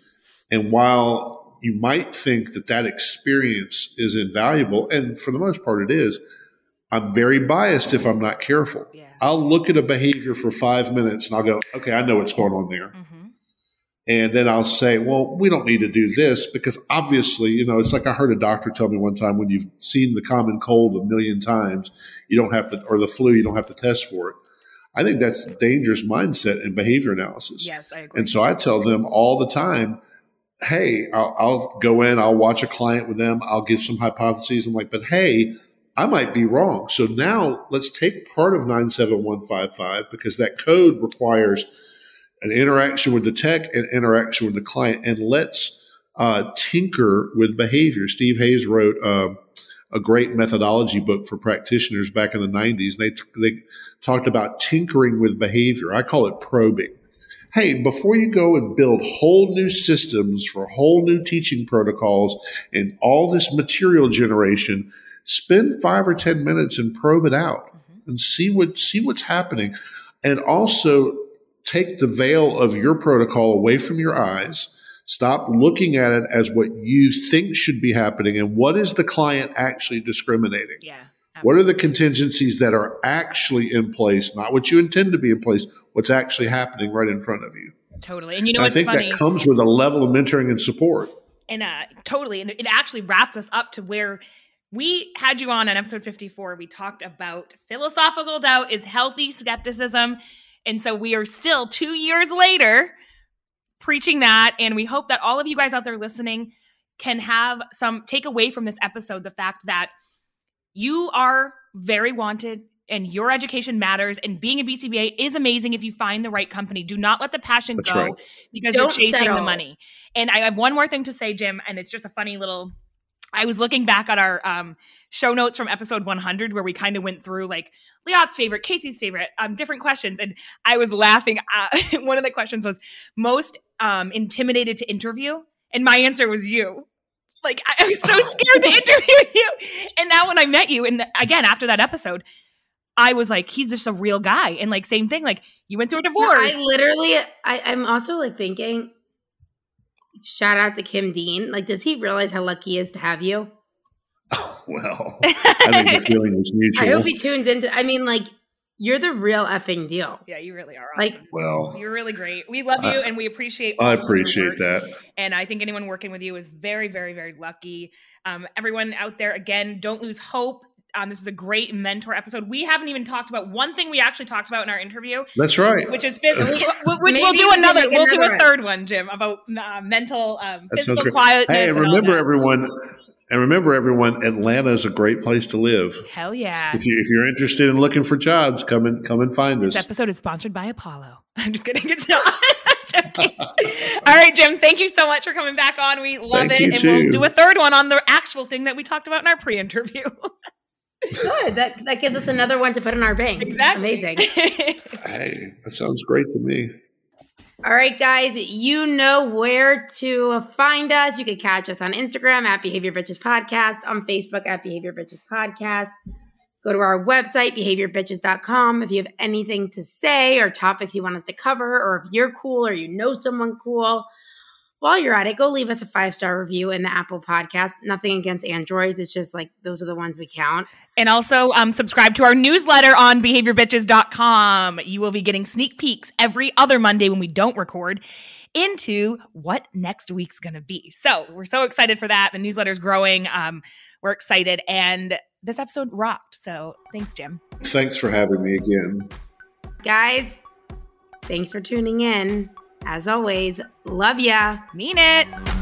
and while you might think that that experience is invaluable, and for the most part it is, I'm very biased if I'm not careful. Yeah. I'll look at a behavior for five minutes and I'll go, okay, I know what's going on there. hmm And then I'll say, well, we don't need to do this because obviously, you know, it's like I heard a doctor tell me one time when you've seen the common cold a million times, you don't have to, or the flu, you don't have to test for it. I think that's dangerous mindset in behavior analysis. Yes, I agree. And so I tell them all the time, hey, I'll, I'll go in, I'll watch a client with them, I'll give some hypotheses. I'm like, but hey, I might be wrong. So now let's take part of 97155 because that code requires an interaction with the tech and interaction with the client, and let's uh, tinker with behavior. Steve Hayes wrote um a great methodology book for practitioners back in the 90s. They, they talked about tinkering with behavior. I call it probing hey, before you go and build whole new systems for whole new teaching protocols and all this material generation, spend five or 10 minutes and probe it out and see what, see what's happening. And also take the veil of your protocol away from your eyes. Stop looking at it as what you think should be happening and what is the client actually discriminating. yeah. What are the contingencies that are actually in place, not what you intend to be in place, what's actually happening right in front of you? Totally. And you know And I think funny? that comes with a level of mentoring and support. and uh, totally. And it actually wraps us up to where we had you on on episode 54. We talked about philosophical doubt is healthy skepticism. And so we are still two years later preaching that. And we hope that all of you guys out there listening can have some take away from this episode the fact that you are very wanted and your education matters and being a BCBA is amazing if you find the right company. Do not let the passion That's go right. because Don't you're chasing the money. And I have one more thing to say, Jim, and it's just a funny little. I was looking back at our um, show notes from episode 100 where we kind of went through like Liat's favorite, Casey's favorite, um, different questions, and I was laughing. Uh, (laughs) one of the questions was most um, intimidated to interview, and my answer was you. Like I, I was so (laughs) scared to interview you, and now when I met you, and again after that episode, I was like, he's just a real guy, and like same thing, like you went through a No, divorce. I literally, I, I'm also like thinking, shout out to Kim Dean. Like, does he realize how lucky he is to have you? (laughs) Well, I think the feeling was I mutual. hope he tunes into. I mean, like, you're the real effing deal. yeah, you really are. Like- well, You're really great. We love you I- and we appreciate I all your appreciate work. that. And I think anyone working with you is very, very, very lucky. Um, everyone out there, again, don't lose hope. Um, this is a great mentor episode. We haven't even talked about one thing we actually talked about in our interview, That's right. which is physical. That's- (laughs) which we'll do another. We'll do a one. third one, Jim, about uh, mental, um, physical great. quietness. Hey, and and remember, everyone, and remember, everyone, Atlanta is a great place to live. Hell yeah! If you if you're interested in looking for jobs, come and come and find This us. episode is sponsored by Apollo. (laughs) I'm just kidding. It's not. (laughs) All right, Jim. Thank you so much for coming back on. We love Thank it, you, and we'll do a third one on the actual thing that we talked about in our pre-interview. Good. That that gives us another one to put in our bank. exactly. Amazing. (laughs) Hey, that sounds great to me. All right, guys, you know where to find us. You can catch us on Instagram at Behavior Bitches Podcast, on Facebook at Behavior Bitches Podcast. Go to our website, behaviorbitches.com. If you have anything to say or topics you want us to cover, or if you're cool or you know someone cool, while you're at it, go leave us a five star review in the Apple Podcast. Nothing against Androids. It's just like those are the ones we count. And also um, subscribe to our newsletter on behaviorbitches.com. You will be getting sneak peeks every other Monday when we don't record into what next week's going to be. So we're so excited for that. The newsletter's growing. Um, we're excited. And this episode rocked. So thanks, Jim. Thanks for having me again. Guys, thanks for tuning in. As always, love ya. Mean it.